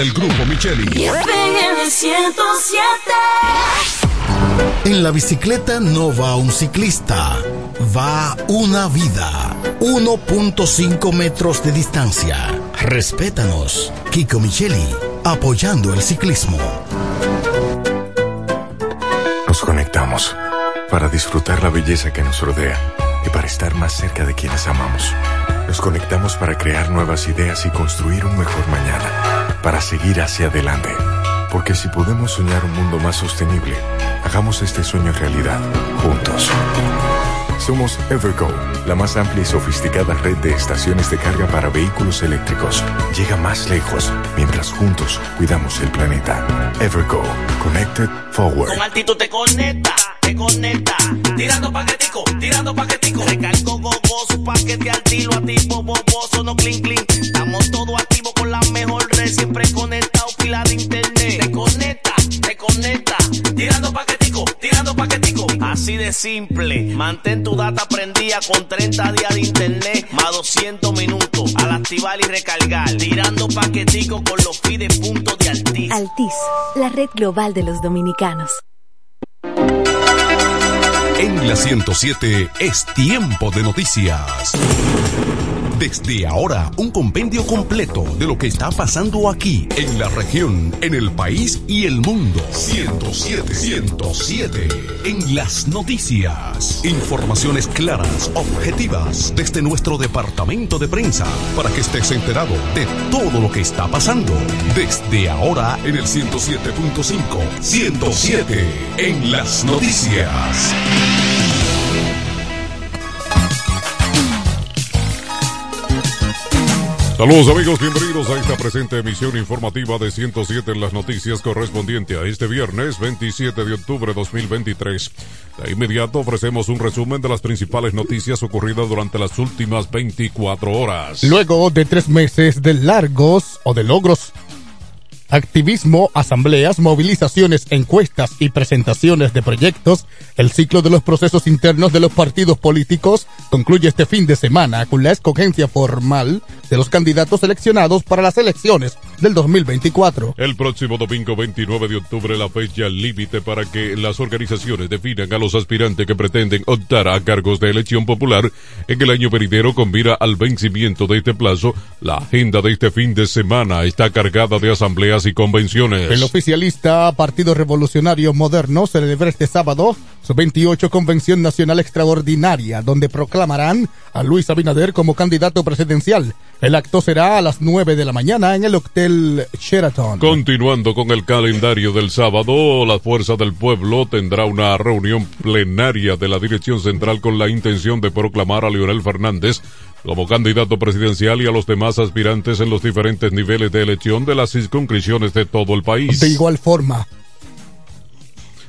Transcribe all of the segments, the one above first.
del grupo Micheli. En la bicicleta no va un ciclista, va una vida. 1.5 metros de distancia. Respétanos. Kiko Micheli, apoyando el ciclismo. Nos conectamos para disfrutar la belleza que nos rodea y para estar más cerca de quienes amamos. Nos conectamos para crear nuevas ideas y construir un mejor mañana para seguir hacia adelante. Porque si podemos soñar un mundo más sostenible, hagamos este sueño realidad, juntos. Somos Evergo, la más amplia y sofisticada red de estaciones de carga para vehículos eléctricos. Llega más lejos mientras juntos cuidamos el planeta. Evergo, Connected Forward. Con altito te conecta, te conecta. Tirando paquetico, tirando paquetico. Recargo gogoso, paquete al tiro, a tipo boboso, no clink clink. Estamos todos activos con la mejor siempre conectado, pila de internet. Te conecta, te conecta. Tirando paquetico, tirando paquetico. Así de simple. Mantén tu data prendida con 30 días de internet más 200 minutos al activar y recargar. Tirando paquetico con los fides puntos de Altis. Altis, la red global de los dominicanos. En la 107 es tiempo de noticias. Desde ahora, un compendio completo de lo que está pasando aquí, en la región, en el país y el mundo. 107, 107. En las noticias. Informaciones claras, objetivas, desde nuestro departamento de prensa, para que estés enterado de todo lo que está pasando. Desde ahora, en el 107.5. 107. En las noticias. Saludos amigos, bienvenidos a esta presente emisión informativa de 107 en las noticias correspondiente a este viernes 27 de octubre de 2023. De inmediato ofrecemos un resumen de las principales noticias ocurridas durante las últimas 24 horas. Luego de tres meses de largos o de logros activismo, asambleas, movilizaciones, encuestas y presentaciones de proyectos, el ciclo de los procesos internos de los partidos políticos concluye este fin de semana con la escogencia formal de los candidatos seleccionados para las elecciones del 2024. El próximo domingo 29 de octubre la fecha límite para que las organizaciones definan a los aspirantes que pretenden optar a cargos de elección popular en el año venidero con mira al vencimiento de este plazo. La agenda de este fin de semana está cargada de asambleas y convenciones. El oficialista Partido Revolucionario Moderno celebra este sábado su 28 Convención Nacional Extraordinaria, donde proclamarán a Luis Abinader como candidato presidencial. El acto será a las 9 de la mañana en el Hotel Sheraton. Continuando con el calendario del sábado, la Fuerza del Pueblo tendrá una reunión plenaria de la Dirección Central con la intención de proclamar a Leonel Fernández como candidato presidencial y a los demás aspirantes en los diferentes niveles de elección de las circunscripciones de todo el país. De igual forma,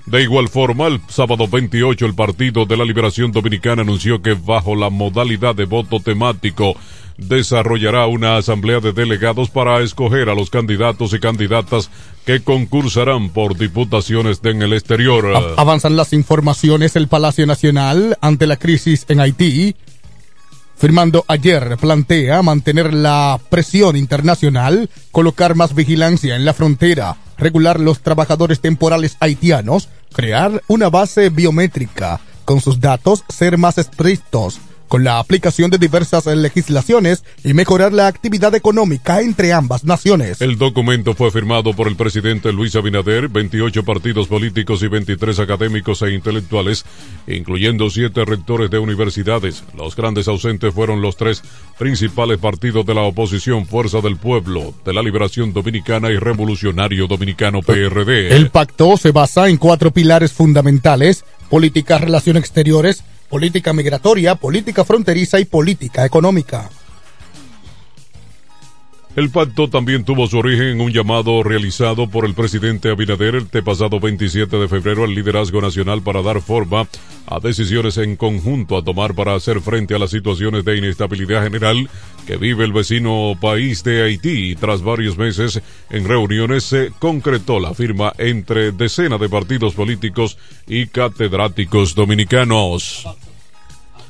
de igual forma, el sábado 28 el Partido de la Liberación Dominicana anunció que bajo la modalidad de voto temático desarrollará una asamblea de delegados para escoger a los candidatos y candidatas que concursarán por diputaciones en el exterior. avanzan las informaciones. El Palacio Nacional, ante la crisis en Haití, firmando ayer, plantea mantener la presión internacional, colocar más vigilancia en la frontera, regular los trabajadores temporales haitianos, crear una base biométrica. Con sus datos, ser más estrictos con la aplicación de diversas legislaciones y mejorar la actividad económica entre ambas naciones. El documento fue firmado por el presidente Luis Abinader, 28 partidos políticos y 23 académicos e intelectuales, incluyendo siete rectores de universidades. Los grandes ausentes fueron los tres principales partidos de la oposición, Fuerza del Pueblo, de la Liberación Dominicana y Revolucionario Dominicano PRD. El pacto se basa en cuatro pilares fundamentales, política, relaciones exteriores, política migratoria, política fronteriza y política económica. El pacto también tuvo su origen en un llamado realizado por el presidente Abinader este pasado 27 de febrero al liderazgo nacional para dar forma a decisiones en conjunto a tomar para hacer frente a las situaciones de inestabilidad general que vive el vecino país de Haití. Tras varios meses en reuniones se concretó la firma entre decenas de partidos políticos y catedráticos dominicanos.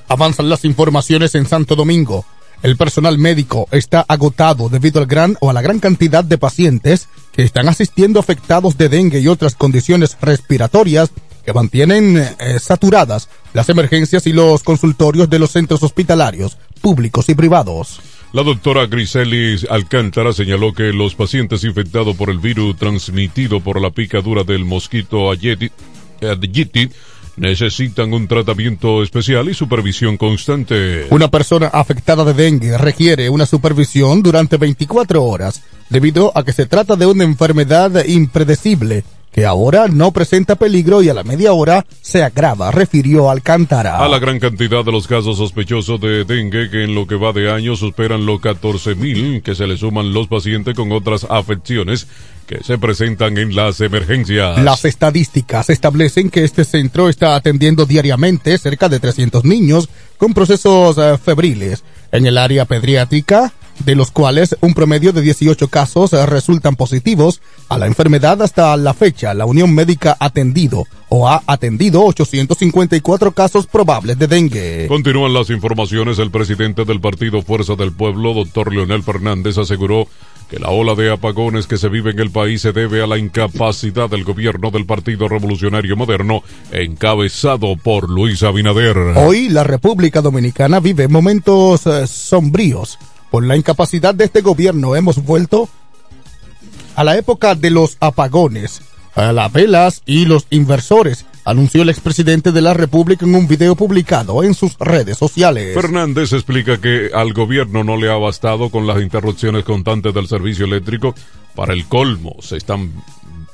Avanzan las informaciones en Santo Domingo. El personal médico está agotado debido al gran o a la gran cantidad de pacientes que están asistiendo afectados de dengue y otras condiciones respiratorias que mantienen eh, saturadas las emergencias y los consultorios de los centros hospitalarios públicos y privados. La doctora Griselis Alcántara señaló que los pacientes infectados por el virus transmitido por la picadura del mosquito Aegypti necesitan un tratamiento especial y supervisión constante. Una persona afectada de dengue requiere una supervisión durante 24 horas, debido a que se trata de una enfermedad impredecible que ahora no presenta peligro y a la media hora se agrava, refirió Alcántara. A la gran cantidad de los casos sospechosos de dengue que en lo que va de año superan los 14.000 que se le suman los pacientes con otras afecciones que se presentan en las emergencias. Las estadísticas establecen que este centro está atendiendo diariamente cerca de 300 niños con procesos eh, febriles. En el área pediátrica, de los cuales un promedio de 18 casos eh, resultan positivos a la enfermedad hasta la fecha. La Unión Médica ha atendido o ha atendido 854 casos probables de dengue. Continúan las informaciones. El presidente del partido Fuerza del Pueblo, doctor Leonel Fernández, aseguró que la ola de apagones que se vive en el país se debe a la incapacidad del gobierno del Partido Revolucionario Moderno, encabezado por Luis Abinader. Hoy la República Dominicana vive momentos eh, sombríos por la incapacidad de este gobierno hemos vuelto a la época de los apagones, a las velas y los inversores, anunció el expresidente de la República en un video publicado en sus redes sociales. Fernández explica que al gobierno no le ha bastado con las interrupciones constantes del servicio eléctrico. Para el colmo, se están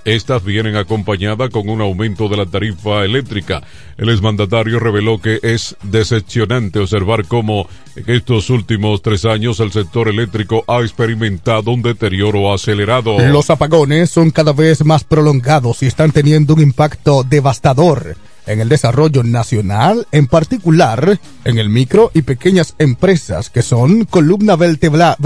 estas vienen acompañadas con un aumento de la tarifa eléctrica. El exmandatario reveló que es decepcionante observar cómo en estos últimos tres años el sector eléctrico ha experimentado un deterioro acelerado. Los apagones son cada vez más prolongados y están teniendo un impacto devastador en el desarrollo nacional, en particular en el micro y pequeñas empresas que son columna vertebral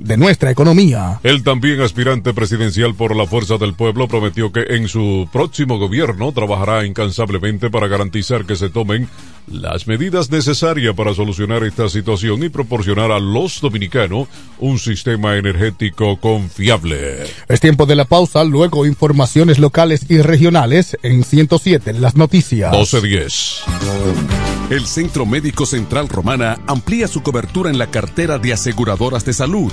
de nuestra economía. El también aspirante presidencial por la Fuerza del Pueblo prometió que en su próximo gobierno trabajará incansablemente para garantizar que se tomen las medidas necesarias para solucionar esta situación y proporcionar a los dominicanos un sistema energético confiable. Es tiempo de la pausa, luego informaciones locales y regionales en 107 las noticias. 1210. El Centro Médico Central Romana amplía su cobertura en la cartera de aseguradoras de salud,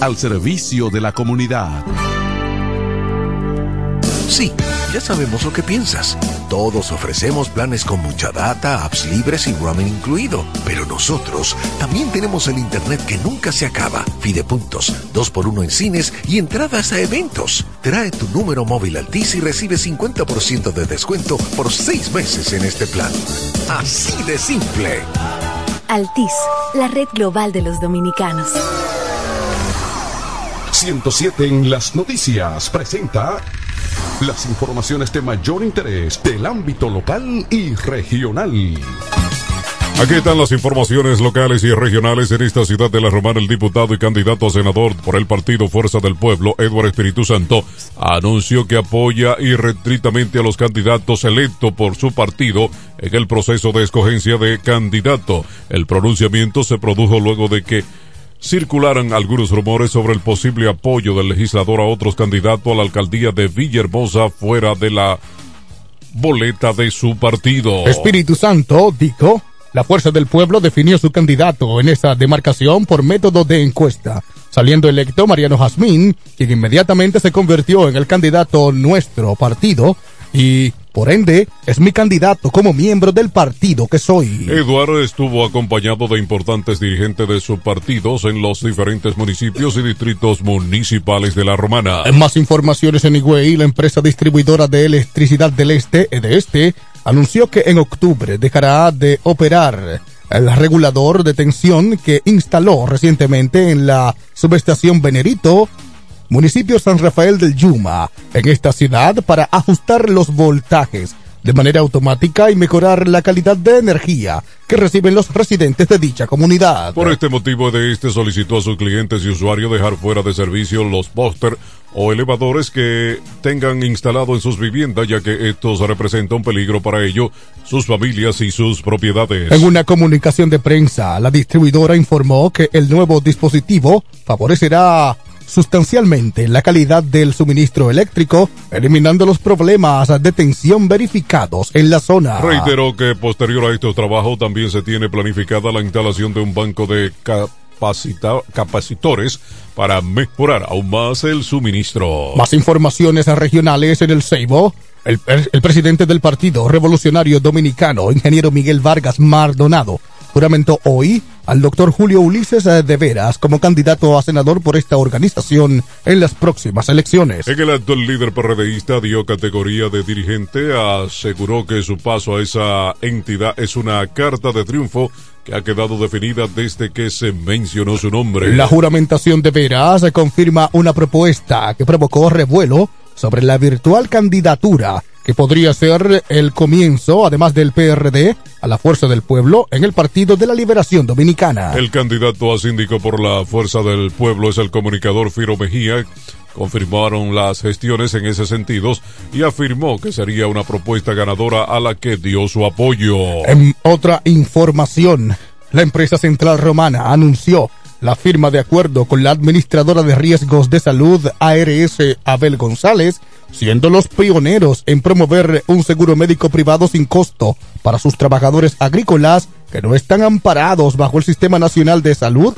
al servicio de la comunidad. Sí, ya sabemos lo que piensas. Todos ofrecemos planes con mucha data, apps libres y roaming incluido. Pero nosotros también tenemos el internet que nunca se acaba. Fidepuntos, 2x1 en cines y entradas a eventos. Trae tu número móvil Altis y recibe 50% de descuento por 6 meses en este plan. Así de simple. Altis, la red global de los dominicanos. 107 en las noticias presenta las informaciones de mayor interés del ámbito local y regional. Aquí están las informaciones locales y regionales en esta ciudad de La Romana. El diputado y candidato a senador por el partido Fuerza del Pueblo, Edward Espíritu Santo, anunció que apoya irretritamente a los candidatos electos por su partido en el proceso de escogencia de candidato. El pronunciamiento se produjo luego de que circularan algunos rumores sobre el posible apoyo del legislador a otros candidatos a la alcaldía de Villahermosa fuera de la boleta de su partido. Espíritu Santo dijo, la Fuerza del Pueblo definió su candidato en esa demarcación por método de encuesta, saliendo electo Mariano Jazmín, quien inmediatamente se convirtió en el candidato nuestro partido y por ende, es mi candidato como miembro del partido que soy. Eduardo estuvo acompañado de importantes dirigentes de sus partidos en los diferentes municipios y distritos municipales de la Romana. En más informaciones en Higüey, la empresa distribuidora de electricidad del Este, de Este, anunció que en octubre dejará de operar el regulador de tensión que instaló recientemente en la subestación Venerito municipio San Rafael del Yuma, en esta ciudad para ajustar los voltajes de manera automática y mejorar la calidad de energía que reciben los residentes de dicha comunidad. Por este motivo, de este solicitó a sus clientes y usuarios dejar fuera de servicio los póster o elevadores que tengan instalado en sus viviendas, ya que estos representan un peligro para ellos, sus familias y sus propiedades. En una comunicación de prensa, la distribuidora informó que el nuevo dispositivo favorecerá sustancialmente la calidad del suministro eléctrico, eliminando los problemas de tensión verificados en la zona. Reiteró que posterior a estos trabajos también se tiene planificada la instalación de un banco de capacitores para mejorar aún más el suministro. Más informaciones regionales en el Ceibo. El, el presidente del Partido Revolucionario Dominicano, ingeniero Miguel Vargas Mardonado, juramentó hoy al doctor Julio Ulises de Veras como candidato a senador por esta organización en las próximas elecciones. En el acto, el líder PRDista dio categoría de dirigente, aseguró que su paso a esa entidad es una carta de triunfo que ha quedado definida desde que se mencionó su nombre. La juramentación de Veras confirma una propuesta que provocó revuelo sobre la virtual candidatura que podría ser el comienzo, además del PRD, a la Fuerza del Pueblo en el Partido de la Liberación Dominicana. El candidato a síndico por la Fuerza del Pueblo es el comunicador Firo Mejía. Confirmaron las gestiones en ese sentido y afirmó que sería una propuesta ganadora a la que dio su apoyo. En otra información, la empresa central romana anunció la firma de acuerdo con la administradora de riesgos de salud ARS Abel González, siendo los pioneros en promover un seguro médico privado sin costo para sus trabajadores agrícolas que no están amparados bajo el Sistema Nacional de Salud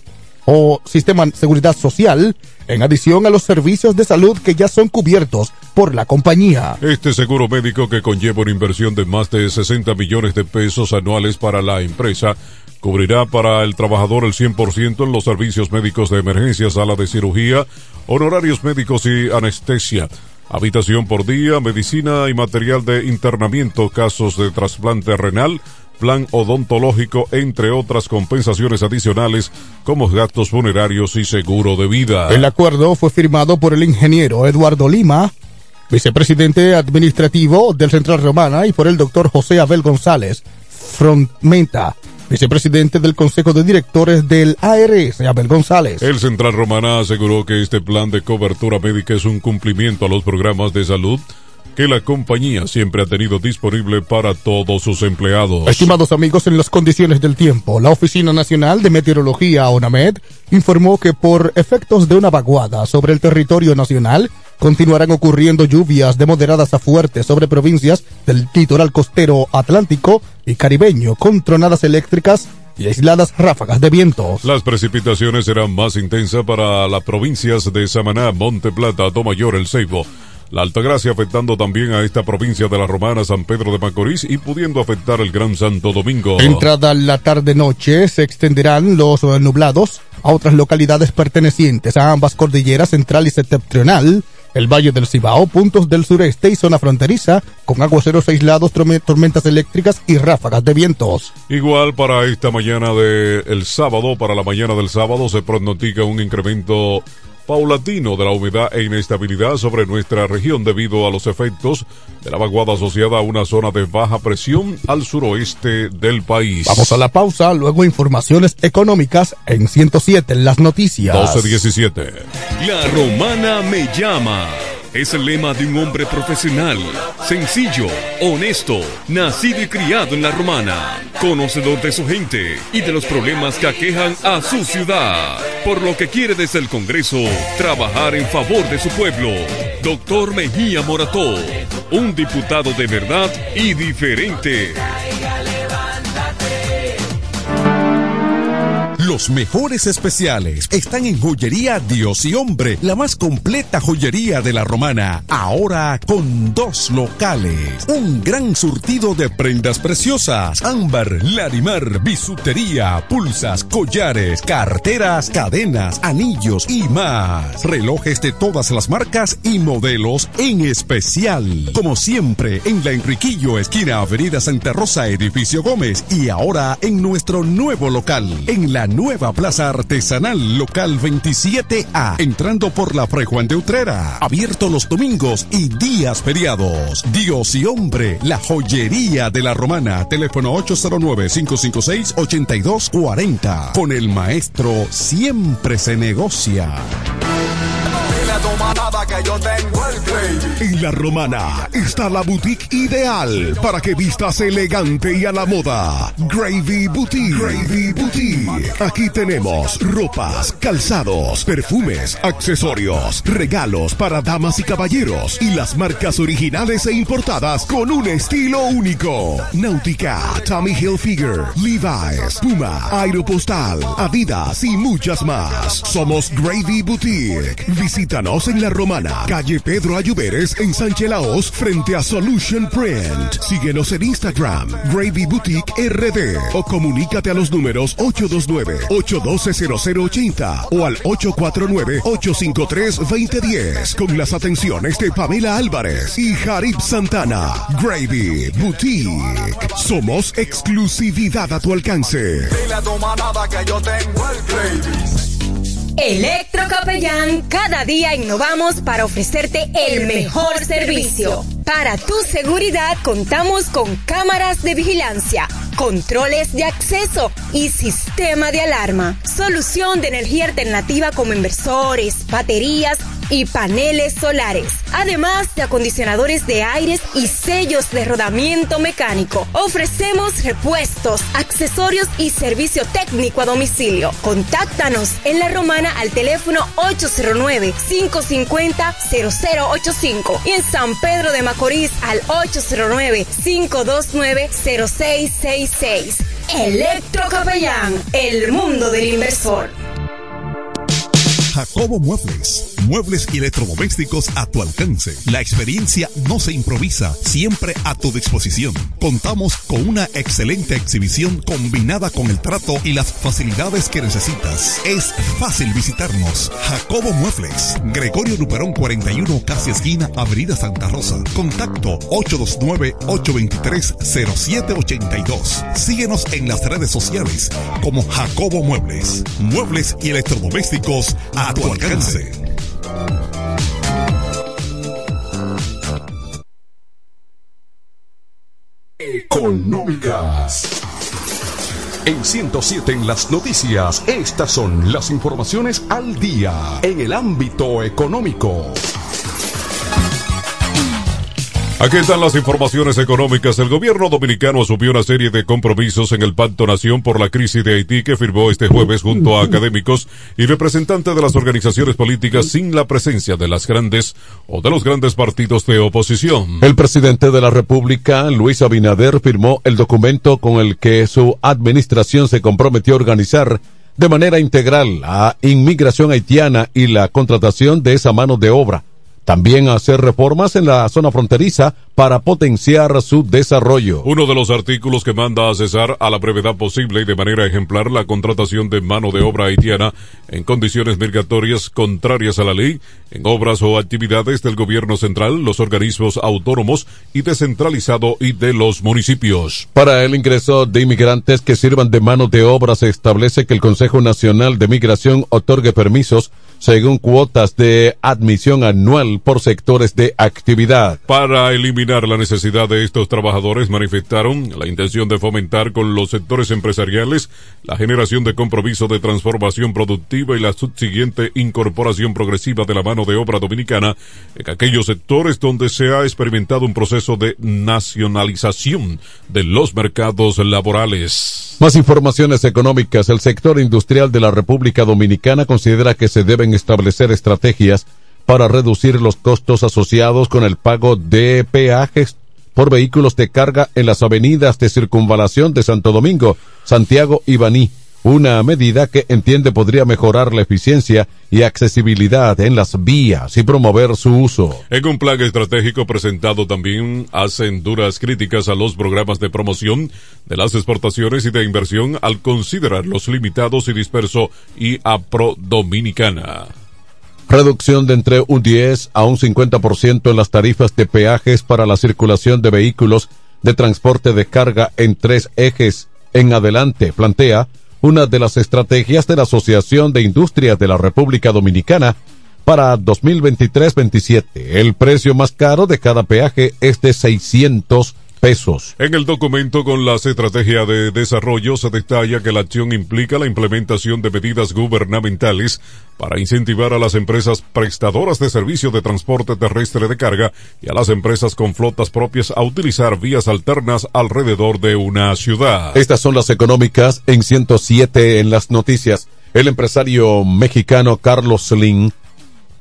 o Sistema de Seguridad Social, en adición a los servicios de salud que ya son cubiertos por la compañía. Este seguro médico que conlleva una inversión de más de 60 millones de pesos anuales para la empresa Cubrirá para el trabajador el 100% en los servicios médicos de emergencia, sala de cirugía, honorarios médicos y anestesia. Habitación por día, medicina y material de internamiento, casos de trasplante renal, plan odontológico, entre otras compensaciones adicionales como gastos funerarios y seguro de vida. El acuerdo fue firmado por el ingeniero Eduardo Lima, vicepresidente administrativo del Central Romana, y por el doctor José Abel González Frontmenta, vicepresidente del Consejo de Directores del ARS, Abel González. El Central Romana aseguró que este plan de cobertura médica es un cumplimiento a los programas de salud que la compañía siempre ha tenido disponible para todos sus empleados. Estimados amigos, en las condiciones del tiempo, la Oficina Nacional de Meteorología, ONAMED, informó que por efectos de una vaguada sobre el territorio nacional, continuarán ocurriendo lluvias de moderadas a fuertes sobre provincias del litoral costero atlántico y caribeño, con tronadas eléctricas y aisladas ráfagas de vientos. Las precipitaciones serán más intensas para las provincias de Samaná, Monte Plata, Tomayor, El Ceibo, la Altagracia afectando también a esta provincia de la Romana, San Pedro de Macorís y pudiendo afectar el Gran Santo Domingo. Entrada la tarde-noche se extenderán los nublados a otras localidades pertenecientes a ambas cordilleras central y septentrional, el Valle del Cibao, puntos del sureste y zona fronteriza, con aguaceros aislados, tormentas eléctricas y ráfagas de vientos. Igual para esta mañana del sábado, para la mañana del sábado se pronostica un incremento paulatino de la humedad e inestabilidad sobre nuestra región debido a los efectos de la vaguada asociada a una zona de baja presión al suroeste del país. Vamos a la pausa, luego informaciones económicas en 107 en las noticias. 1217. La romana me llama. Es el lema de un hombre profesional, sencillo, honesto, nacido y criado en la romana, conocedor de su gente y de los problemas que aquejan a su ciudad, por lo que quiere desde el Congreso trabajar en favor de su pueblo. Doctor Mejía Morató, un diputado de verdad y diferente. Los mejores especiales están en Joyería Dios y Hombre, la más completa joyería de la romana, ahora con dos locales. Un gran surtido de prendas preciosas, ámbar, larimar, bisutería, pulsas, collares, carteras, cadenas, anillos y más. Relojes de todas las marcas y modelos en especial. Como siempre, en la Enriquillo, esquina Avenida Santa Rosa, edificio Gómez y ahora en nuestro nuevo local, en la nueva Plaza Artesanal Local 27A, entrando por la Fray Juan de Utrera. Abierto los domingos y días feriados. Dios y hombre, la joyería de la romana. Teléfono 809-556-8240. Con el maestro siempre se negocia. En la romana está la boutique ideal para que vistas elegante y a la moda. Gravy Boutique. Gravy Boutique. Aquí tenemos ropas, calzados, perfumes, accesorios, regalos para damas y caballeros y las marcas originales e importadas con un estilo único. Náutica, Tommy Hilfiger, Levi's, Puma, Aeropostal, Adidas y muchas más. Somos Gravy Boutique. Visítanos en la romana, calle Pedro Ayuberes en Sánchez Laos, frente a Solution Print. Síguenos en Instagram, Gravy Boutique RD o comunícate a los números 829-812-0080 o al 849-853-2010 con las atenciones de Pamela Álvarez y Jarib Santana. Gravy Boutique. Somos exclusividad a tu alcance. Electro Capellán, cada día innovamos para ofrecerte el mejor servicio. Para tu seguridad contamos con cámaras de vigilancia, controles de acceso y sistema de alarma. Solución de energía alternativa como inversores, baterías y paneles solares. Además de acondicionadores de aires y sellos de rodamiento mecánico. Ofrecemos repuestos, accesorios y servicio técnico a domicilio. Contáctanos en La Romana al teléfono 809-550-0085 y en San Pedro de Macorís al 809-529-0666. Electro Capellán, el mundo del inversor. Jacobo Muebles Muebles y electrodomésticos a tu alcance. La experiencia no se improvisa, siempre a tu disposición. Contamos con una excelente exhibición combinada con el trato y las facilidades que necesitas. Es fácil visitarnos. Jacobo Muebles, Gregorio Luperón 41, casi esquina, Avenida Santa Rosa. Contacto 829-823-0782. Síguenos en las redes sociales como Jacobo Muebles. Muebles y electrodomésticos a tu alcance. Económicas. En 107 en las noticias, estas son las informaciones al día en el ámbito económico. Aquí están las informaciones económicas. El gobierno dominicano asumió una serie de compromisos en el Pacto Nación por la crisis de Haití que firmó este jueves junto a académicos y representantes de las organizaciones políticas sin la presencia de las grandes o de los grandes partidos de oposición. El presidente de la República, Luis Abinader, firmó el documento con el que su administración se comprometió a organizar de manera integral la inmigración haitiana y la contratación de esa mano de obra también hacer reformas en la zona fronteriza para potenciar su desarrollo. Uno de los artículos que manda a cesar a la brevedad posible y de manera ejemplar la contratación de mano de obra haitiana en condiciones migratorias contrarias a la ley, en obras o actividades del gobierno central, los organismos autónomos y descentralizado y de los municipios. Para el ingreso de inmigrantes que sirvan de mano de obra se establece que el Consejo Nacional de Migración otorgue permisos según cuotas de admisión anual por sectores de actividad. Para eliminar la necesidad de estos trabajadores, manifestaron la intención de fomentar con los sectores empresariales la generación de compromiso de transformación productiva y la subsiguiente incorporación progresiva de la mano de obra dominicana en aquellos sectores donde se ha experimentado un proceso de nacionalización de los mercados laborales. Más informaciones económicas. El sector industrial de la República Dominicana considera que se deben establecer estrategias para reducir los costos asociados con el pago de peajes por vehículos de carga en las avenidas de circunvalación de Santo Domingo, Santiago y Baní una medida que entiende podría mejorar la eficiencia y accesibilidad en las vías y promover su uso. En un plan estratégico presentado también hacen duras críticas a los programas de promoción de las exportaciones y de inversión al considerarlos limitados y disperso y a pro dominicana. Reducción de entre un 10 a un 50% en las tarifas de peajes para la circulación de vehículos de transporte de carga en tres ejes en adelante, plantea una de las estrategias de la Asociación de Industrias de la República Dominicana para 2023-27. El precio más caro de cada peaje es de 600 pesos. En el documento con la estrategia de desarrollo se detalla que la acción implica la implementación de medidas gubernamentales para incentivar a las empresas prestadoras de servicio de transporte terrestre de carga y a las empresas con flotas propias a utilizar vías alternas alrededor de una ciudad. Estas son las económicas en 107 en las noticias. El empresario mexicano Carlos Slim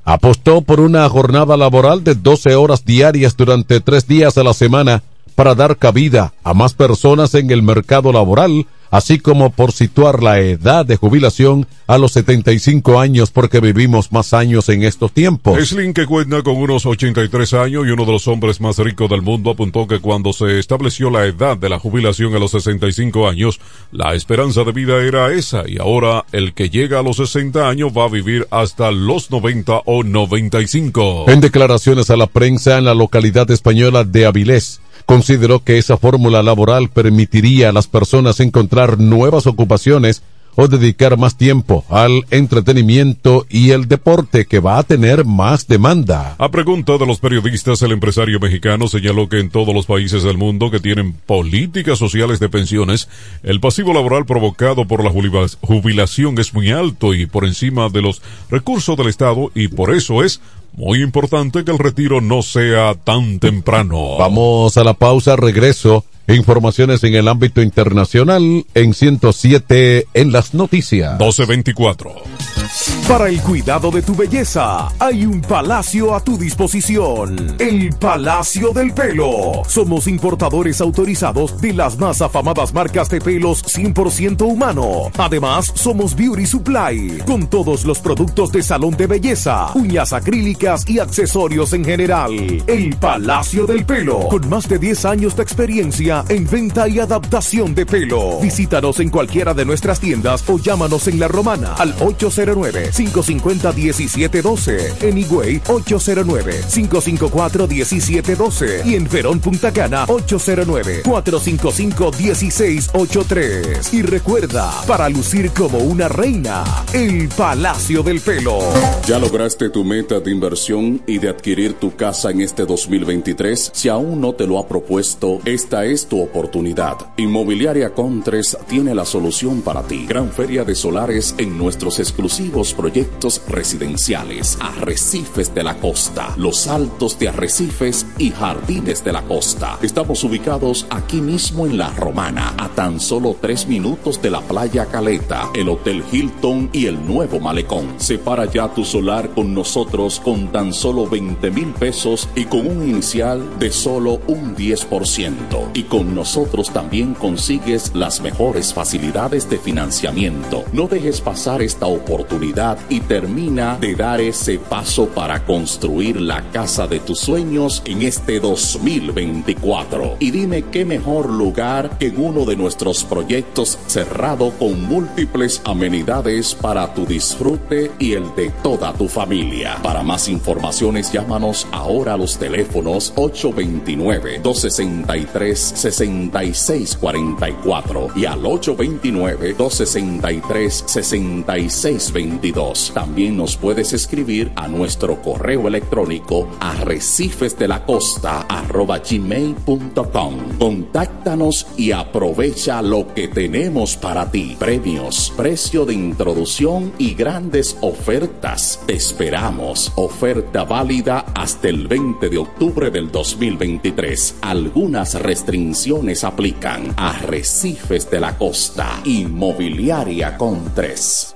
apostó por una jornada laboral de 12 horas diarias durante tres días a la semana para dar cabida a más personas en el mercado laboral, así como por situar la edad de jubilación a los 75 años porque vivimos más años en estos tiempos. Slim, que cuenta con unos 83 años y uno de los hombres más ricos del mundo, apuntó que cuando se estableció la edad de la jubilación a los 65 años, la esperanza de vida era esa y ahora el que llega a los 60 años va a vivir hasta los 90 o 95. En declaraciones a la prensa en la localidad española de Avilés, consideró que esa fórmula laboral permitiría a las personas encontrar nuevas ocupaciones o dedicar más tiempo al entretenimiento y el deporte que va a tener más demanda. A pregunta de los periodistas, el empresario mexicano señaló que en todos los países del mundo que tienen políticas sociales de pensiones, el pasivo laboral provocado por la jubilación es muy alto y por encima de los recursos del Estado y por eso es muy importante que el retiro no sea tan temprano. Vamos a la pausa, regreso. Informaciones en el ámbito internacional en 107 en las noticias. 1224. Para el cuidado de tu belleza, hay un palacio a tu disposición. El Palacio del Pelo. Somos importadores autorizados de las más afamadas marcas de pelos 100% humano. Además, somos Beauty Supply, con todos los productos de salón de belleza, uñas acrílicas y accesorios en general. El Palacio del Pelo, con más de 10 años de experiencia en venta y adaptación de pelo. Visítanos en cualquiera de nuestras tiendas o llámanos en La Romana al 809 550-1712. En Higüey, 809-554-1712. Y en Verón Punta Cana, 809-455-1683. Y recuerda, para lucir como una reina, el Palacio del Pelo. ¿Ya lograste tu meta de inversión y de adquirir tu casa en este 2023? Si aún no te lo ha propuesto, esta es tu oportunidad. Inmobiliaria Contres tiene la solución para ti. Gran feria de solares en nuestros exclusivos proyectos residenciales, arrecifes de la costa, los altos de arrecifes y jardines de la costa. Estamos ubicados aquí mismo en La Romana, a tan solo tres minutos de la playa Caleta, el Hotel Hilton y el nuevo malecón. Separa ya tu solar con nosotros con tan solo 20 mil pesos y con un inicial de solo un 10%. Y con nosotros también consigues las mejores facilidades de financiamiento. No dejes pasar esta oportunidad y termina de dar ese paso para construir la casa de tus sueños en este 2024. Y dime qué mejor lugar que en uno de nuestros proyectos cerrado con múltiples amenidades para tu disfrute y el de toda tu familia. Para más informaciones llámanos ahora a los teléfonos 829-263-6644 y al 829-263-6622. También nos puedes escribir a nuestro correo electrónico gmail.com. Contáctanos y aprovecha lo que tenemos para ti. Premios, precio de introducción y grandes ofertas. Te esperamos. Oferta válida hasta el 20 de octubre del 2023. Algunas restricciones aplican. Arrecifes de la costa. Inmobiliaria con 3.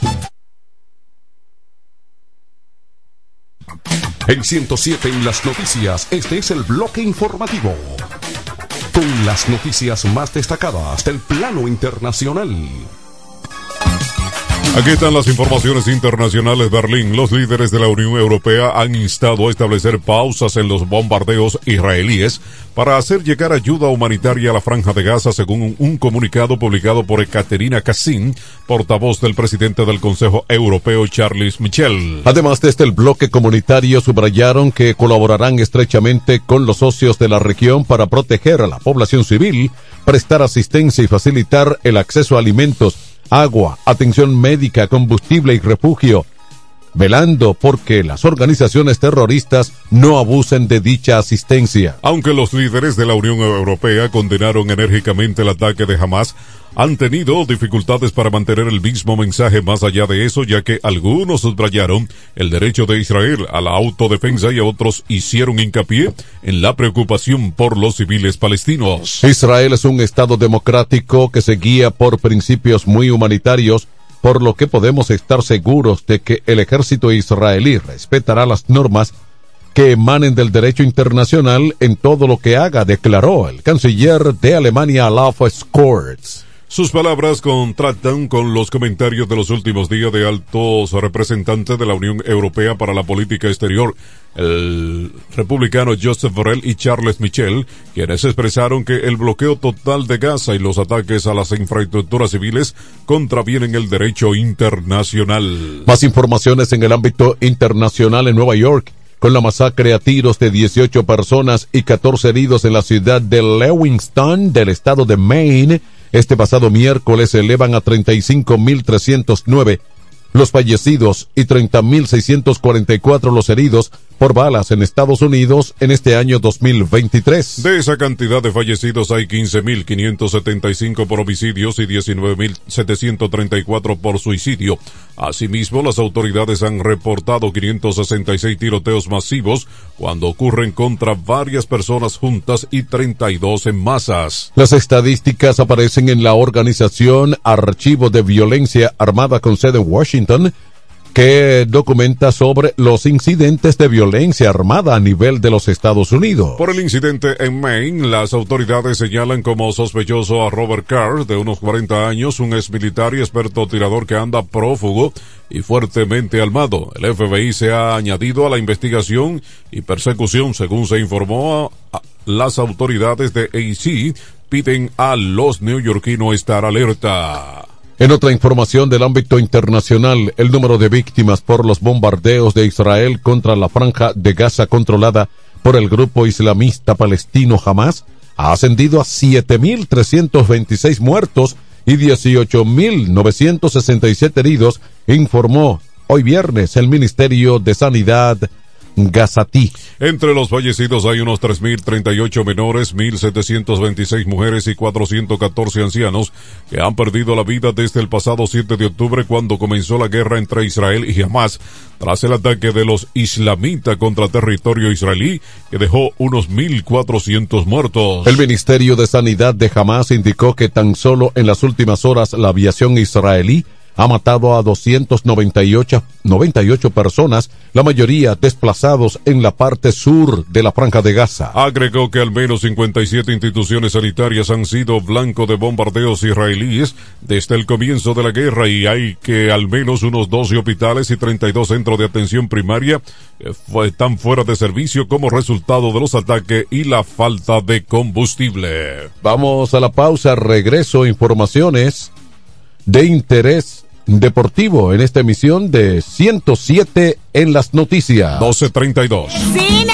En 107 en las noticias, este es el bloque informativo. Con las noticias más destacadas del plano internacional. Aquí están las informaciones internacionales. Berlín. Los líderes de la Unión Europea han instado a establecer pausas en los bombardeos israelíes para hacer llegar ayuda humanitaria a la franja de Gaza, según un, un comunicado publicado por Ekaterina Kassin, portavoz del presidente del Consejo Europeo, Charles Michel. Además, desde el bloque comunitario subrayaron que colaborarán estrechamente con los socios de la región para proteger a la población civil, prestar asistencia y facilitar el acceso a alimentos agua, atención médica, combustible y refugio, velando porque las organizaciones terroristas no abusen de dicha asistencia. Aunque los líderes de la Unión Europea condenaron enérgicamente el ataque de Hamas, han tenido dificultades para mantener el mismo mensaje más allá de eso, ya que algunos subrayaron el derecho de Israel a la autodefensa y otros hicieron hincapié en la preocupación por los civiles palestinos. Israel es un Estado democrático que se guía por principios muy humanitarios, por lo que podemos estar seguros de que el ejército israelí respetará las normas que emanen del derecho internacional en todo lo que haga, declaró el canciller de Alemania, Olaf Scholz. Sus palabras contrastan con los comentarios de los últimos días de altos representantes de la Unión Europea para la Política Exterior, el republicano Joseph Borrell y Charles Michel, quienes expresaron que el bloqueo total de Gaza y los ataques a las infraestructuras civiles contravienen el derecho internacional. Más informaciones en el ámbito internacional en Nueva York con la masacre a tiros de 18 personas y 14 heridos en la ciudad de Lewiston del estado de Maine este pasado miércoles se elevan a 35.309 los fallecidos y 30.644 los heridos por balas en Estados Unidos en este año 2023. De esa cantidad de fallecidos hay 15.575 por homicidios y 19.734 por suicidio. Asimismo, las autoridades han reportado 566 tiroteos masivos cuando ocurren contra varias personas juntas y 32 en masas. Las estadísticas aparecen en la organización Archivo de Violencia Armada con sede en Washington que documenta sobre los incidentes de violencia armada a nivel de los Estados Unidos. Por el incidente en Maine, las autoridades señalan como sospechoso a Robert Carr, de unos 40 años, un ex militar y experto tirador que anda prófugo y fuertemente armado. El FBI se ha añadido a la investigación y persecución, según se informó. Las autoridades de AC piden a los neoyorquinos estar alerta. En otra información del ámbito internacional, el número de víctimas por los bombardeos de Israel contra la franja de Gaza controlada por el grupo islamista palestino Hamas ha ascendido a 7.326 muertos y 18.967 heridos, informó hoy viernes el Ministerio de Sanidad Gazatí. Entre los fallecidos hay unos 3.038 menores, 1.726 mujeres y 414 ancianos que han perdido la vida desde el pasado 7 de octubre cuando comenzó la guerra entre Israel y Hamas tras el ataque de los islamitas contra territorio israelí que dejó unos 1.400 muertos. El Ministerio de Sanidad de Hamas indicó que tan solo en las últimas horas la aviación israelí ha matado a 298 98 personas, la mayoría desplazados en la parte sur de la franja de Gaza. Agregó que al menos 57 instituciones sanitarias han sido blanco de bombardeos israelíes desde el comienzo de la guerra y hay que al menos unos 12 hospitales y 32 centros de atención primaria eh, están fuera de servicio como resultado de los ataques y la falta de combustible. Vamos a la pausa, regreso, informaciones de interés deportivo en esta emisión de 107 en las noticias. 1232. ¡Vecina!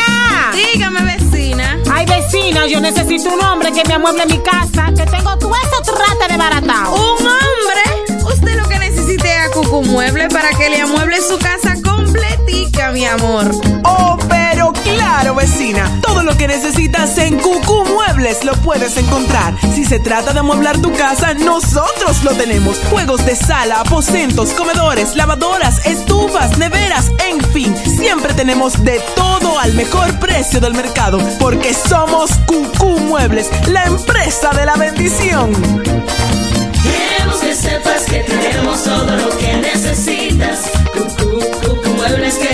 Dígame, vecina. Ay, vecina, yo necesito un hombre que me amueble mi casa, que tengo todo esto trata de barata. ¿Un hombre? Usted lo que necesite es a Cucu Mueble para que le amueble su casa completica, mi amor. Oh, pero claro, vecina. Todo lo que necesitas en Cucu Muebles lo puedes encontrar. Si se trata de amueblar tu casa, nosotros lo tenemos. Juegos de sala, aposentos, comedores, lavadoras, estufas, neveras, en fin. Siempre tenemos de todo al mejor precio del mercado. Porque somos Cucu Muebles, la empresa de la bendición. Que sepas que tenemos todo lo que necesitas. Cucu, Cucu Muebles que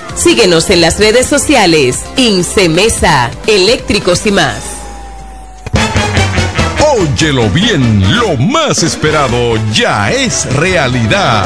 Síguenos en las redes sociales. Incemesa, eléctricos y más. Óyelo bien, lo más esperado ya es realidad.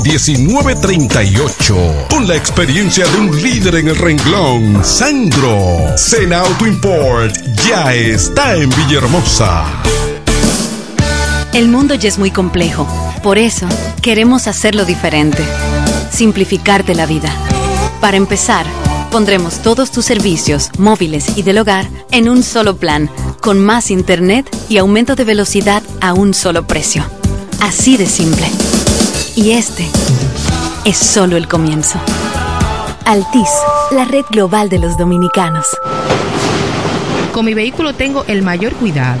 1938. Con la experiencia de un líder en el renglón, Sandro. Sena Auto Import ya está en Villahermosa. El mundo ya es muy complejo. Por eso, queremos hacerlo diferente. Simplificarte la vida. Para empezar, pondremos todos tus servicios, móviles y del hogar, en un solo plan, con más internet y aumento de velocidad a un solo precio. Así de simple. Y este es solo el comienzo. Altis, la red global de los dominicanos. Con mi vehículo tengo el mayor cuidado.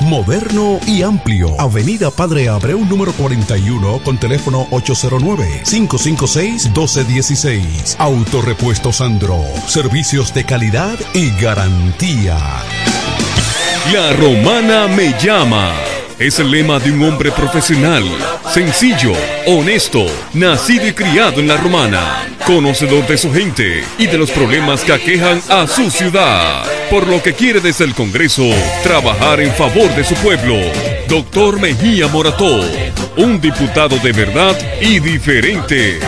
Moderno y amplio. Avenida Padre Abreu número 41 con teléfono 809-556-1216. Autorepuesto Sandro. Servicios de calidad y garantía. La romana me llama. Es el lema de un hombre profesional, sencillo, honesto, nacido y criado en la romana, conocedor de su gente y de los problemas que aquejan a su ciudad, por lo que quiere desde el Congreso trabajar en favor de su pueblo. Doctor Mejía Morató, un diputado de verdad y diferente.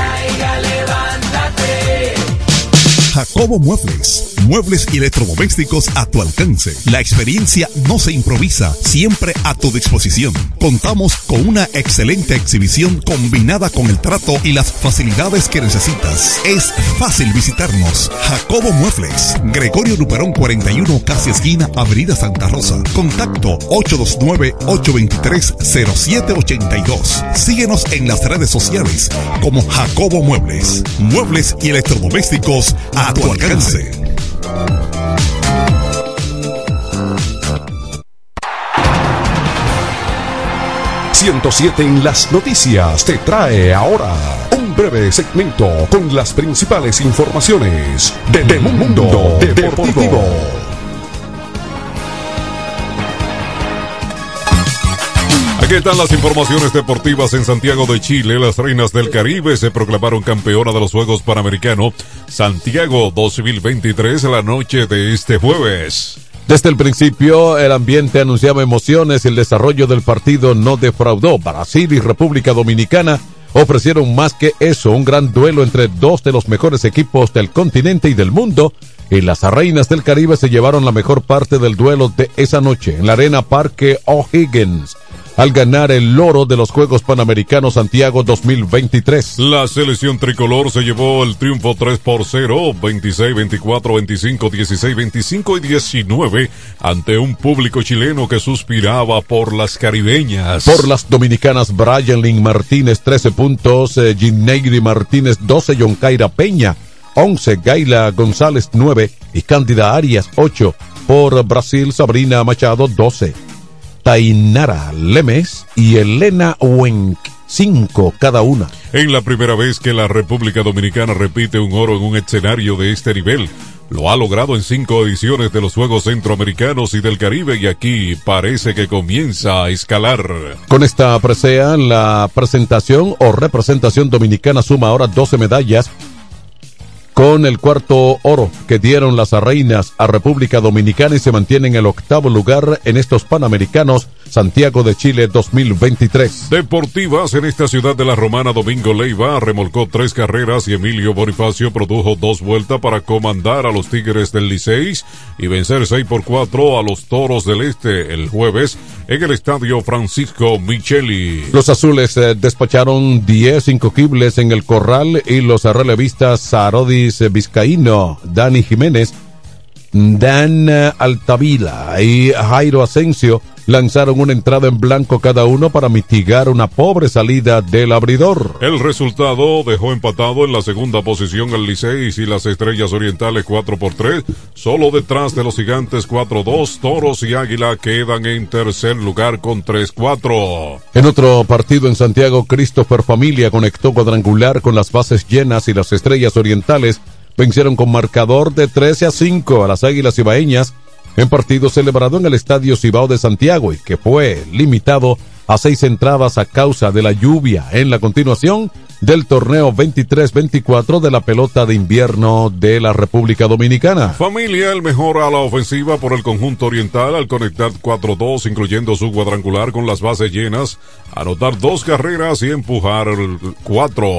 Jacobo Muebles. Muebles y electrodomésticos a tu alcance. La experiencia no se improvisa, siempre a tu disposición. Contamos con una excelente exhibición combinada con el trato y las facilidades que necesitas. Es fácil visitarnos. Jacobo Muebles. Gregorio Luperón 41, casi esquina, Avenida Santa Rosa. Contacto 829-823-0782. Síguenos en las redes sociales como Jacobo Muebles. Muebles y electrodomésticos a tu alcance. 107 en las noticias te trae ahora un breve segmento con las principales informaciones del mundo deportivo. Aquí están las informaciones deportivas en Santiago de Chile. Las reinas del Caribe se proclamaron campeona de los Juegos Panamericanos Santiago 2023 la noche de este jueves. Desde el principio, el ambiente anunciaba emociones y el desarrollo del partido no defraudó. Brasil y República Dominicana ofrecieron más que eso, un gran duelo entre dos de los mejores equipos del continente y del mundo. Y las reinas del Caribe se llevaron la mejor parte del duelo de esa noche en la arena Parque O'Higgins al ganar el loro de los Juegos Panamericanos Santiago 2023. La selección tricolor se llevó el triunfo 3 por 0, 26, 24, 25, 16, 25 y 19 ante un público chileno que suspiraba por las caribeñas. Por las dominicanas, Brian Lynn Martínez 13 puntos, eh, Gineiri Martínez 12, Yoncaira Peña 11, Gaila González 9 y Cándida Arias 8. Por Brasil, Sabrina Machado 12. Tainara Lemes y Elena Wenk, cinco cada una. En la primera vez que la República Dominicana repite un oro en un escenario de este nivel. Lo ha logrado en cinco ediciones de los Juegos Centroamericanos y del Caribe y aquí parece que comienza a escalar. Con esta presea, la presentación o representación dominicana suma ahora 12 medallas con el cuarto oro que dieron las reinas a República Dominicana y se mantiene en el octavo lugar en estos Panamericanos Santiago de Chile 2023. Deportivas en esta ciudad de la Romana, Domingo Leiva remolcó tres carreras y Emilio Bonifacio produjo dos vueltas para comandar a los Tigres del Liceis y vencer 6 por 4 a los Toros del Este el jueves en el estadio Francisco Micheli. Los azules eh, despacharon 10 incogibles en el corral y los relevistas Vizcaíno, Dani Jiménez, Dan Altavila y Jairo Asensio lanzaron una entrada en blanco cada uno para mitigar una pobre salida del abridor. El resultado dejó empatado en la segunda posición al Liceis y las Estrellas Orientales 4 por 3, solo detrás de los Gigantes 4-2, Toros y Águila quedan en tercer lugar con 3-4. En otro partido en Santiago, Christopher Familia conectó cuadrangular con las bases llenas y las Estrellas Orientales vencieron con marcador de 13 a 5 a las Águilas Ibaeñas en partido celebrado en el Estadio Cibao de Santiago y que fue limitado a seis entradas a causa de la lluvia en la continuación del torneo 23-24 de la pelota de invierno de la República Dominicana. Familia el mejor a la ofensiva por el conjunto oriental al conectar 4-2 incluyendo su cuadrangular con las bases llenas, anotar dos carreras y empujar cuatro.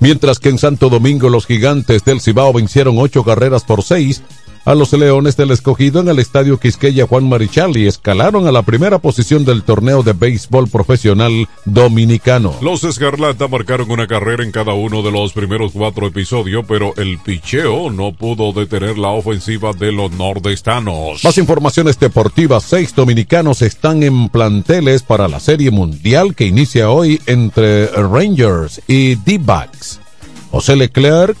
Mientras que en Santo Domingo los gigantes del Cibao vencieron ocho carreras por seis a los Leones del Escogido en el Estadio Quisqueya Juan Marichal y escalaron a la primera posición del torneo de béisbol profesional dominicano. Los Escarlata marcaron una carrera en cada uno de los primeros cuatro episodios, pero el picheo no pudo detener la ofensiva de los nordestanos. Más informaciones deportivas, seis dominicanos están en planteles para la Serie Mundial que inicia hoy entre Rangers y D-Backs. José Leclerc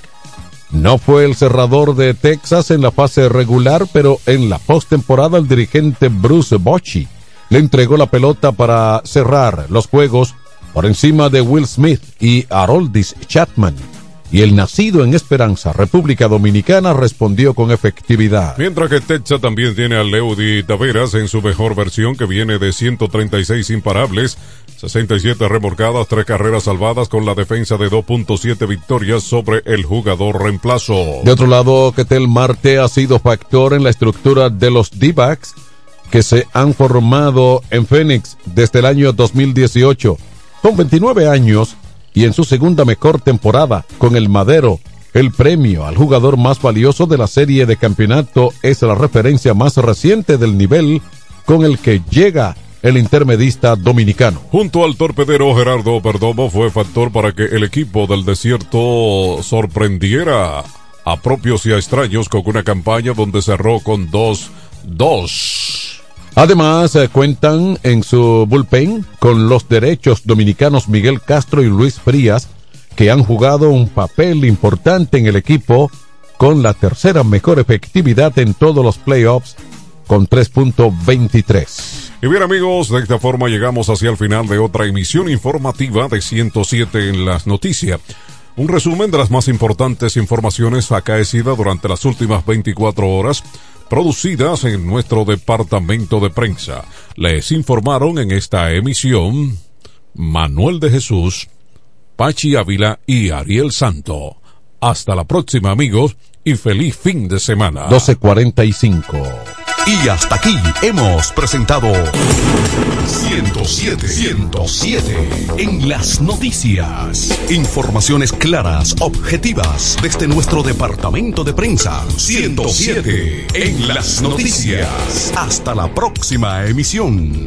no fue el cerrador de Texas en la fase regular, pero en la postemporada el dirigente Bruce Bochy le entregó la pelota para cerrar los juegos por encima de Will Smith y Haroldis Chapman y el nacido en Esperanza, República Dominicana, respondió con efectividad. Mientras que Techa también tiene a Leudy Taveras en su mejor versión, que viene de 136 imparables, 67 remorcadas, 3 carreras salvadas con la defensa de 2.7 victorias sobre el jugador reemplazo. De otro lado, Ketel Marte ha sido factor en la estructura de los D-backs que se han formado en Phoenix desde el año 2018. Con 29 años, y en su segunda mejor temporada con el Madero. El premio al jugador más valioso de la serie de campeonato es la referencia más reciente del nivel con el que llega el intermedista dominicano. Junto al torpedero Gerardo Perdomo fue factor para que el equipo del desierto sorprendiera a propios y a extraños con una campaña donde cerró con 2-2. Además, eh, cuentan en su bullpen con los derechos dominicanos Miguel Castro y Luis Frías, que han jugado un papel importante en el equipo con la tercera mejor efectividad en todos los playoffs con 3.23. Y bien amigos, de esta forma llegamos hacia el final de otra emisión informativa de 107 en las noticias. Un resumen de las más importantes informaciones acaecidas durante las últimas 24 horas producidas en nuestro departamento de prensa. Les informaron en esta emisión Manuel de Jesús, Pachi Ávila y Ariel Santo. Hasta la próxima amigos y feliz fin de semana. 1245. Y hasta aquí hemos presentado 107, 107 en las noticias. Informaciones claras, objetivas desde nuestro departamento de prensa. 107 en las noticias. Hasta la próxima emisión.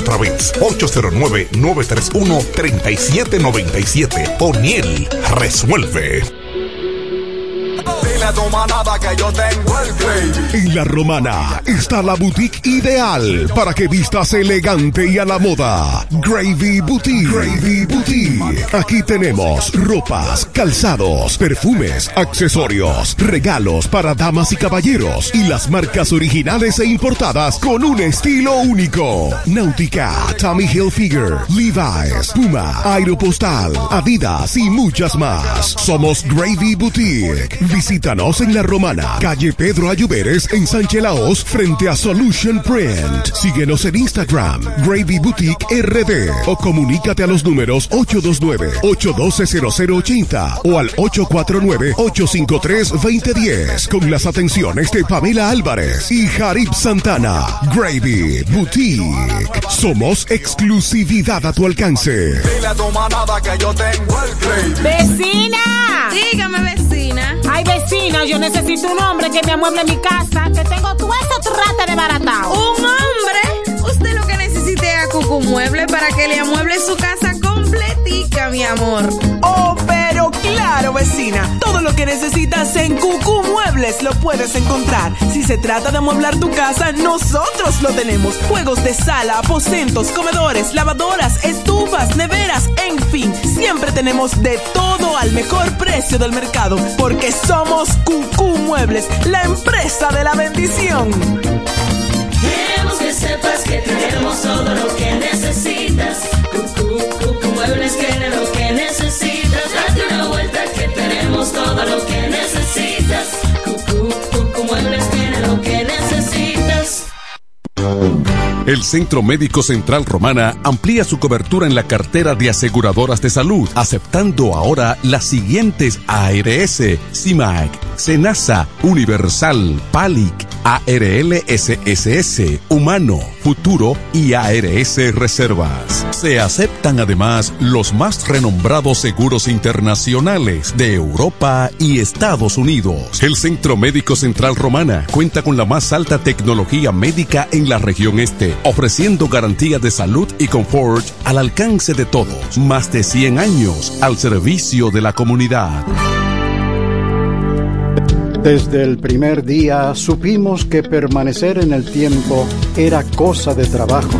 otra vez. 809-931-3797. O'Neill resuelve. En la romana está la boutique ideal para que vistas elegante y a la moda. Gravy Boutique. Gravy Boutique. Aquí tenemos ropas, calzados, perfumes, accesorios, regalos para damas y caballeros y las marcas originales e importadas con un estilo único. Náutica, Tommy Hilfiger, Levi's, Puma, Aeropostal, Adidas y muchas más. Somos Gravy Boutique. Visita Búscanos en La Romana, calle Pedro Ayuberes en Sánchez Laos, frente a Solution Print. Síguenos en Instagram, Gravy Boutique RD o comunícate a los números 829-812-0080 o al 849-853-2010 con las atenciones de Pamela Álvarez y Jarib Santana. Gravy Boutique. Somos exclusividad a tu alcance. Dile a tu manada que yo tengo el Gravy. ¡Vecina! Dígame, vecina. Ay, vecina, yo necesito un hombre que me amueble mi casa, que tengo todo eso trate de baratao. ¿Un hombre? Usted lo que necesite es a Cucu Mueble para que le amueble su casa completica, mi amor. Oh, claro, vecina. Todo lo que necesitas en Cucú Muebles lo puedes encontrar. Si se trata de amueblar tu casa, nosotros lo tenemos. Juegos de sala, aposentos, comedores, lavadoras, estufas, neveras, en fin. Siempre tenemos de todo al mejor precio del mercado. Porque somos Cucú Muebles, la empresa de la bendición. Queremos que sepas que tenemos todo lo que necesitas. Cucu, cucu, muebles tiene Boom. Um. El Centro Médico Central Romana amplía su cobertura en la cartera de aseguradoras de salud, aceptando ahora las siguientes ARS, CIMAC, SENASA, Universal, PALIC, ARL SSS, Humano, Futuro y ARS Reservas. Se aceptan además los más renombrados seguros internacionales de Europa y Estados Unidos. El Centro Médico Central Romana cuenta con la más alta tecnología médica en la región este, ofreciendo garantía de salud y confort al alcance de todos. Más de 100 años al servicio de la comunidad. Desde el primer día supimos que permanecer en el tiempo era cosa de trabajo.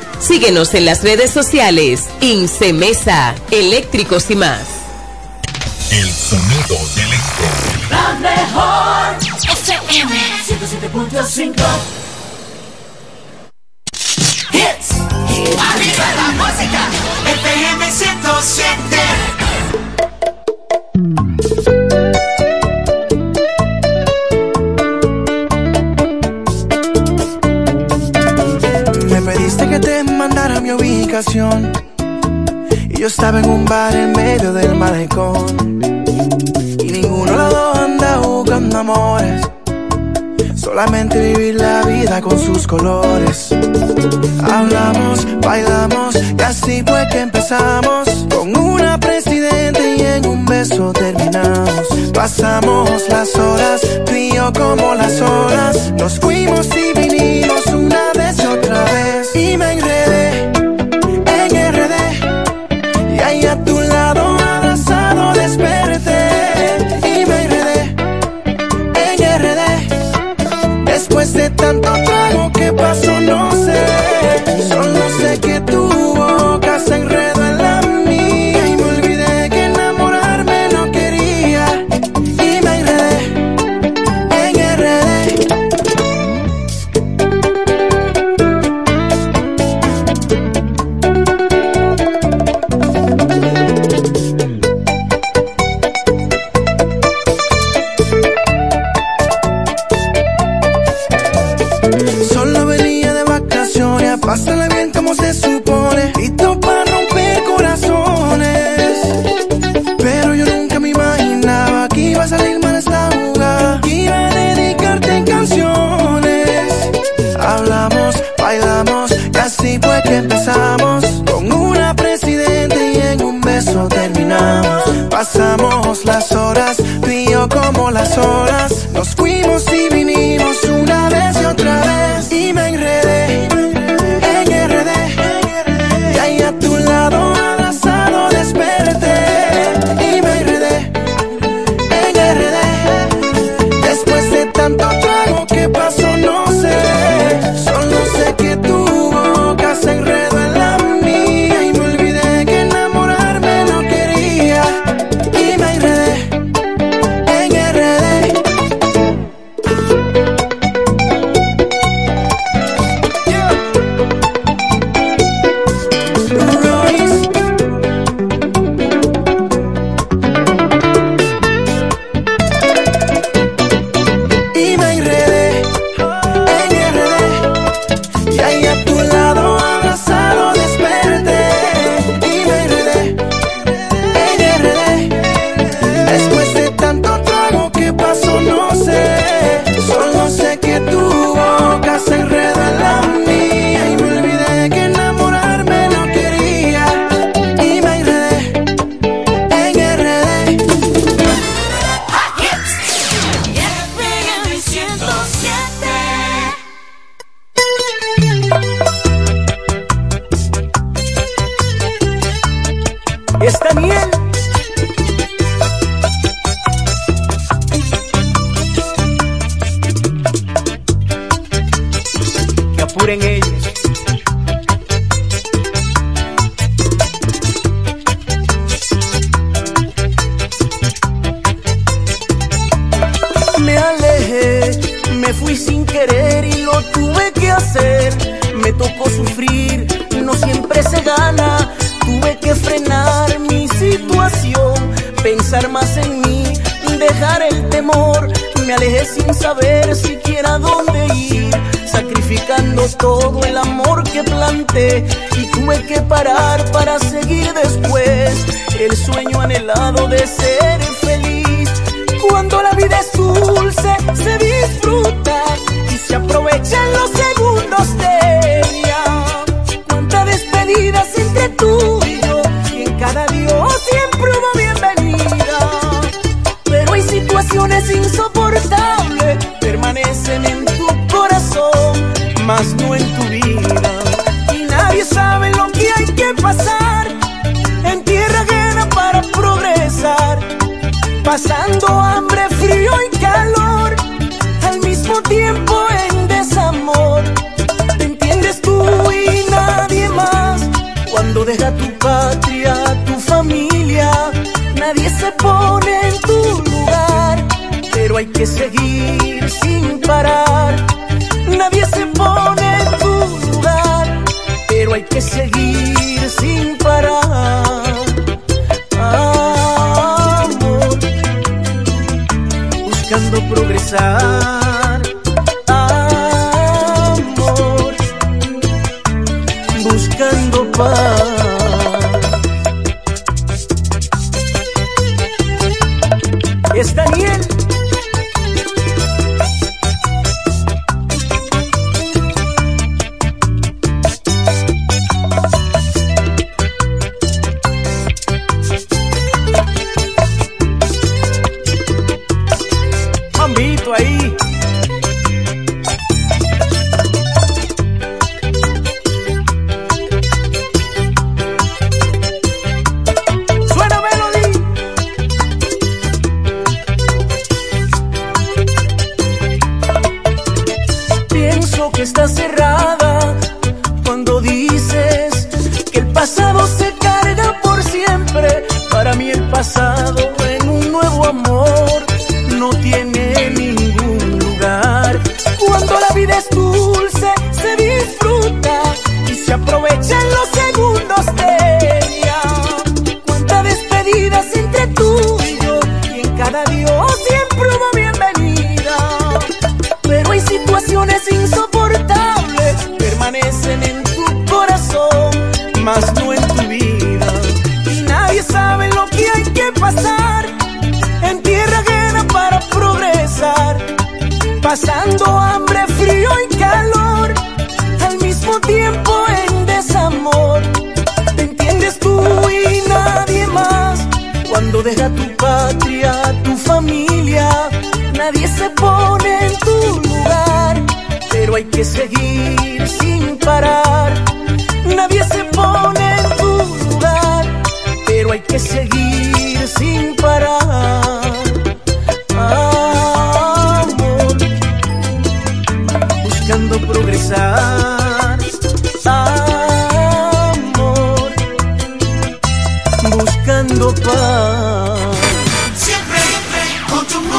Síguenos en las redes sociales. Incemesa, eléctricos y más. El sonido del La mejor FM 107.5 Hits. Arriba la música. FM 107. Ubicación. Y yo estaba en un bar en medio del malecón. Y ninguno de los dos anda buscando amores. Solamente vivir la vida con sus colores. Hablamos, bailamos y así fue que empezamos. Con una presidente y en un beso terminamos. Pasamos las horas, tú y yo como las horas. Nos fuimos y vinimos una vez y otra vez. Y me enredé es Daniel. Que apuren. confiar más en mí, dejar el temor. Me alejé sin saber siquiera dónde ir, sacrificando todo el amor que planté y tuve que parar para seguir después el sueño anhelado de ser feliz. Cuando la vida es dulce, se disfruta y se aprovechan los más no en tu vida. Y nadie sabe lo que hay que pasar en tierra ajena para progresar, pasando seguir sin parar. Amor, buscando progresar. Amor, buscando paz.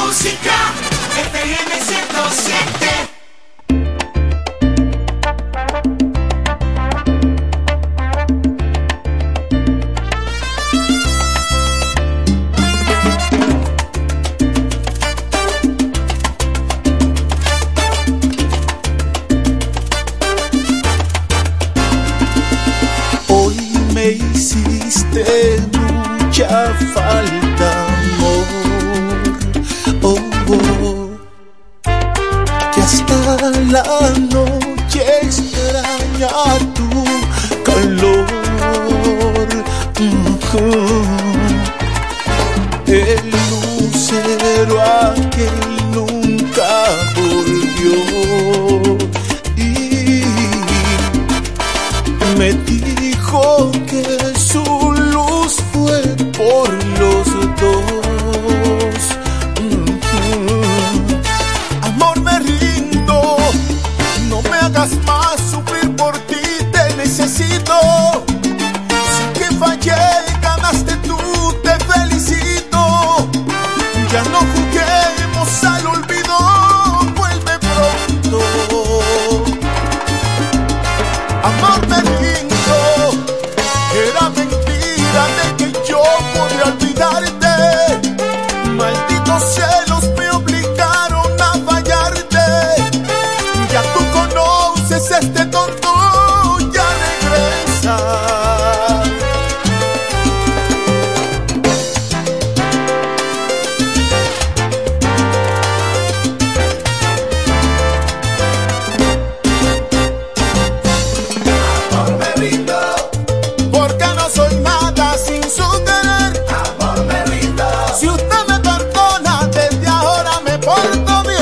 Música. FM 107.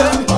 그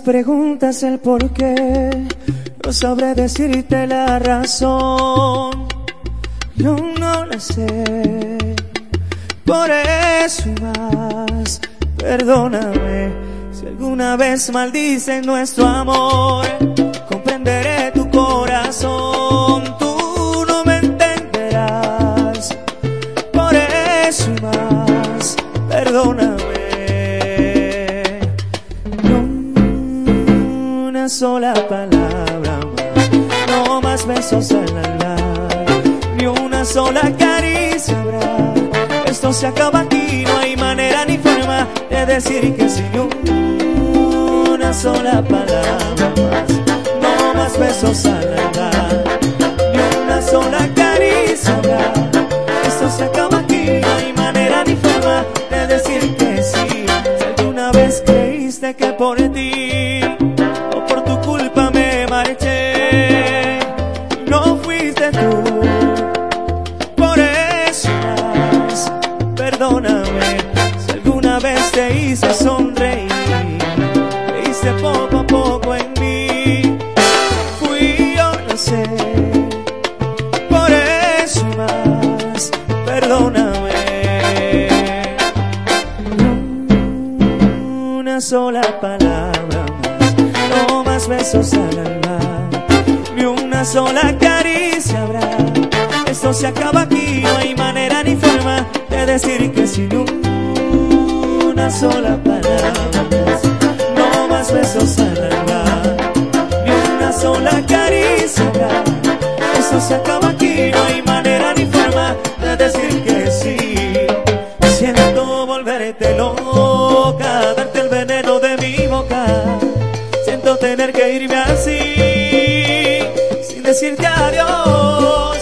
preguntas el por qué, no sabré decirte la razón. Yo no la sé. Por eso más, perdóname. Si alguna vez maldicen nuestro amor, comprenderé tu al ni una sola caricia. Esto se acaba aquí, no hay manera ni forma de decir que sí. Ni una sola palabra más, no más besos al andar, habrá. Esto se acaba aquí, no hay manera ni forma de decir que sí. Ni una sola palabra no más besos al alma, ni una sola caricia. Esto se acaba aquí, no hay manera ni forma de decir que sí. Siento volverte loca, darte el veneno de mi boca. Siento tener que irme así, sin decirte adiós.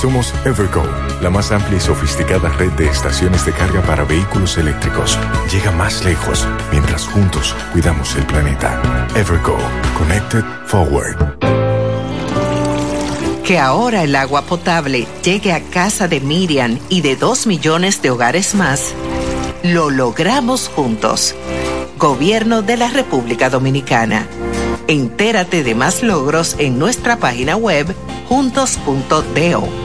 Somos Evergo, la más amplia y sofisticada red de estaciones de carga para vehículos eléctricos. Llega más lejos mientras juntos cuidamos el planeta. Evergo, Connected Forward. Que ahora el agua potable llegue a casa de Miriam y de dos millones de hogares más, lo logramos juntos. Gobierno de la República Dominicana. Entérate de más logros en nuestra página web juntos.do.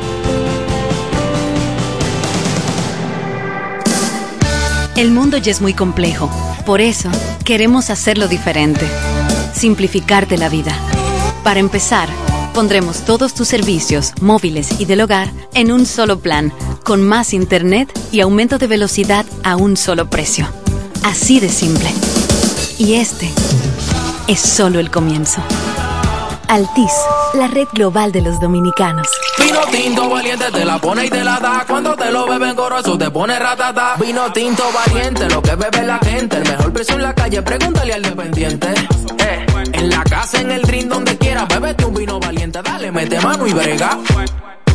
El mundo ya es muy complejo. Por eso, queremos hacerlo diferente. Simplificarte la vida. Para empezar, pondremos todos tus servicios, móviles y del hogar, en un solo plan, con más internet y aumento de velocidad a un solo precio. Así de simple. Y este es solo el comienzo. Altis, la red global de los dominicanos. Vino tinto valiente te la pone y te la da. Cuando te lo beben goroso te pone ratata. Vino tinto valiente, lo que bebe la gente. El mejor precio en la calle, pregúntale al dependiente. Eh, en la casa, en el drink, donde quiera, bébete un vino valiente. Dale, mete mano y brega.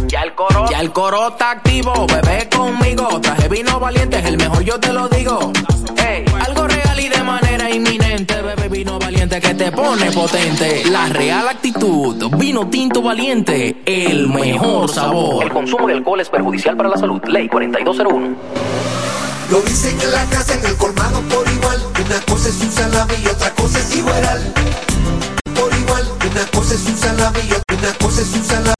Ya el coro, ya el coro está activo, bebé conmigo. Traje vino valiente, es el mejor, yo te lo digo. Ey, algo real y de manera inminente, bebé vino valiente que te pone potente. La real actitud, vino tinto valiente, el mejor sabor. El consumo de alcohol es perjudicial para la salud. Ley 4201. Lo dicen en la casa, en el colmado por igual. Una cosa es un salami y otra cosa es igual. Por igual, una cosa es un salami y otra cosa es un salami.